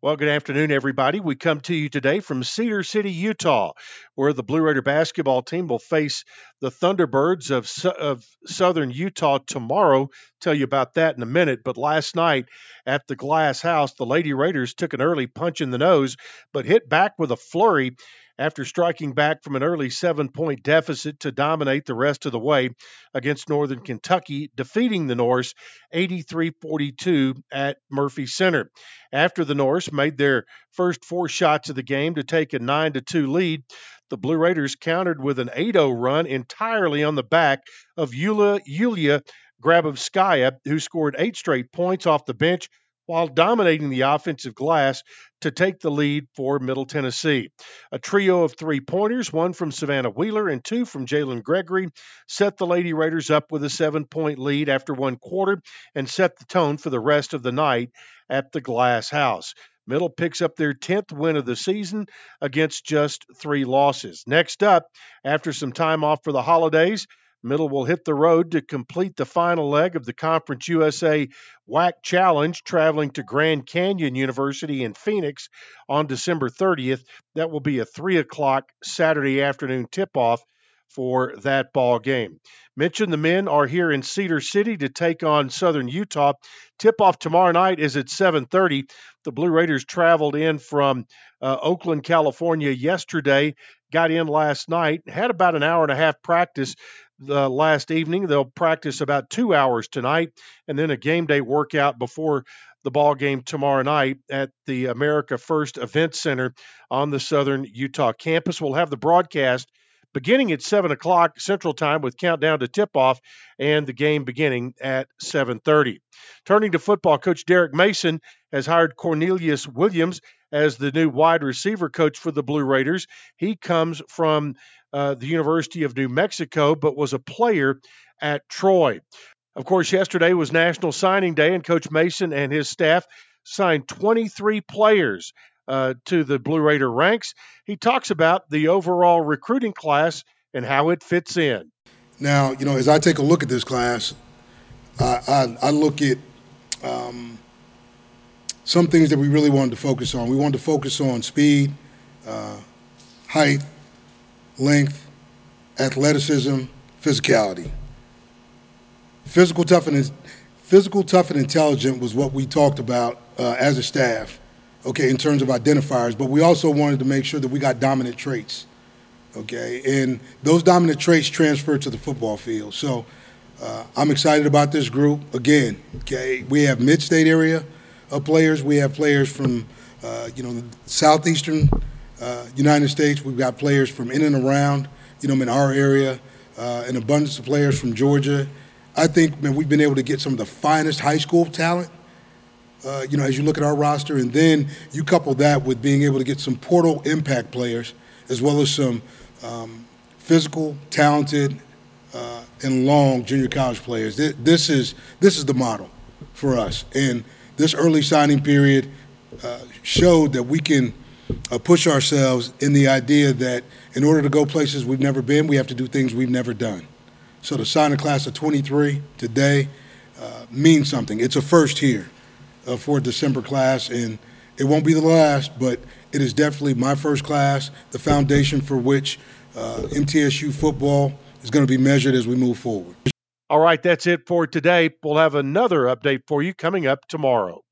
Well, good afternoon, everybody. We come to you today from Cedar City, Utah, where the Blue Raider basketball team will face the Thunderbirds of, of Southern Utah tomorrow. Tell you about that in a minute. But last night at the Glass House, the Lady Raiders took an early punch in the nose, but hit back with a flurry after striking back from an early seven point deficit to dominate the rest of the way against Northern Kentucky, defeating the Norse 83 42 at Murphy Center. After the Norse made their first four shots of the game to take a 9 2 lead, the Blue Raiders countered with an 8 0 run entirely on the back of Yulia, Yulia Grabovskaya, who scored eight straight points off the bench while dominating the offensive glass to take the lead for Middle Tennessee. A trio of three pointers, one from Savannah Wheeler and two from Jalynn Gregory, set the Lady Raiders up with a seven point lead after one quarter and set the tone for the rest of the night at the Glass House. Middle picks up their 10th win of the season against just three losses. Next up, after some time off for the holidays, Middle will hit the road to complete the final leg of the Conference USA WAC Challenge, traveling to Grand Canyon University in Phoenix on December 30th. That will be a 3 o'clock Saturday afternoon tip off for that ball game. Mention the men are here in Cedar City to take on Southern Utah. Tip off tomorrow night is at 7:30. The Blue Raiders traveled in from uh, Oakland, California yesterday, got in last night, had about an hour and a half practice the last evening. They'll practice about two hours tonight, and then a game day workout before the ball game tomorrow night at the America First Event Center on the Southern Utah campus. We'll have the broadcast beginning at 7 o'clock Central Time with countdown to tip-off and the game beginning at 7.30. Turning to football, Coach Derek Mason has hired Cornelius Williams as the new wide receiver coach for the Blue Raiders. He comes from uh, the University of New Mexico, but was a player at Troy. Of course, yesterday was National Signing Day, and Coach Mason and his staff signed 23 players uh, to the Blue Raider ranks. He talks about the overall recruiting class and how it fits in. Now, you know, as I take a look at this class, I, I, I look at um, some things that we really wanted to focus on. We wanted to focus on speed, uh, height, length, athleticism, physicality. Physical tough and physical tough and intelligent was what we talked about uh, as a staff. Okay, in terms of identifiers, but we also wanted to make sure that we got dominant traits. Okay, and those dominant traits transfer to the football field. So uh, I'm excited about this group. Again, okay, we have mid-state area of players. We have players from uh, you know the southeastern uh, United States. We've got players from in and around, you know, in our area, uh, an abundance of players from Georgia. I think man, we've been able to get some of the finest high school talent. Uh, you know, as you look at our roster, and then you couple that with being able to get some portal impact players, as well as some um, physical, talented, uh, and long junior college players. This is this is the model for us, and this early signing period uh, showed that we can uh, push ourselves in the idea that in order to go places we've never been, we have to do things we've never done. So to sign a class of 23 today uh, means something. It's a first here uh, for a December class, and it won't be the last, but it is definitely my first class, the foundation for which uh, MTSU football is going to be measured as we move forward. All right, that's it for today. We'll have another update for you coming up tomorrow.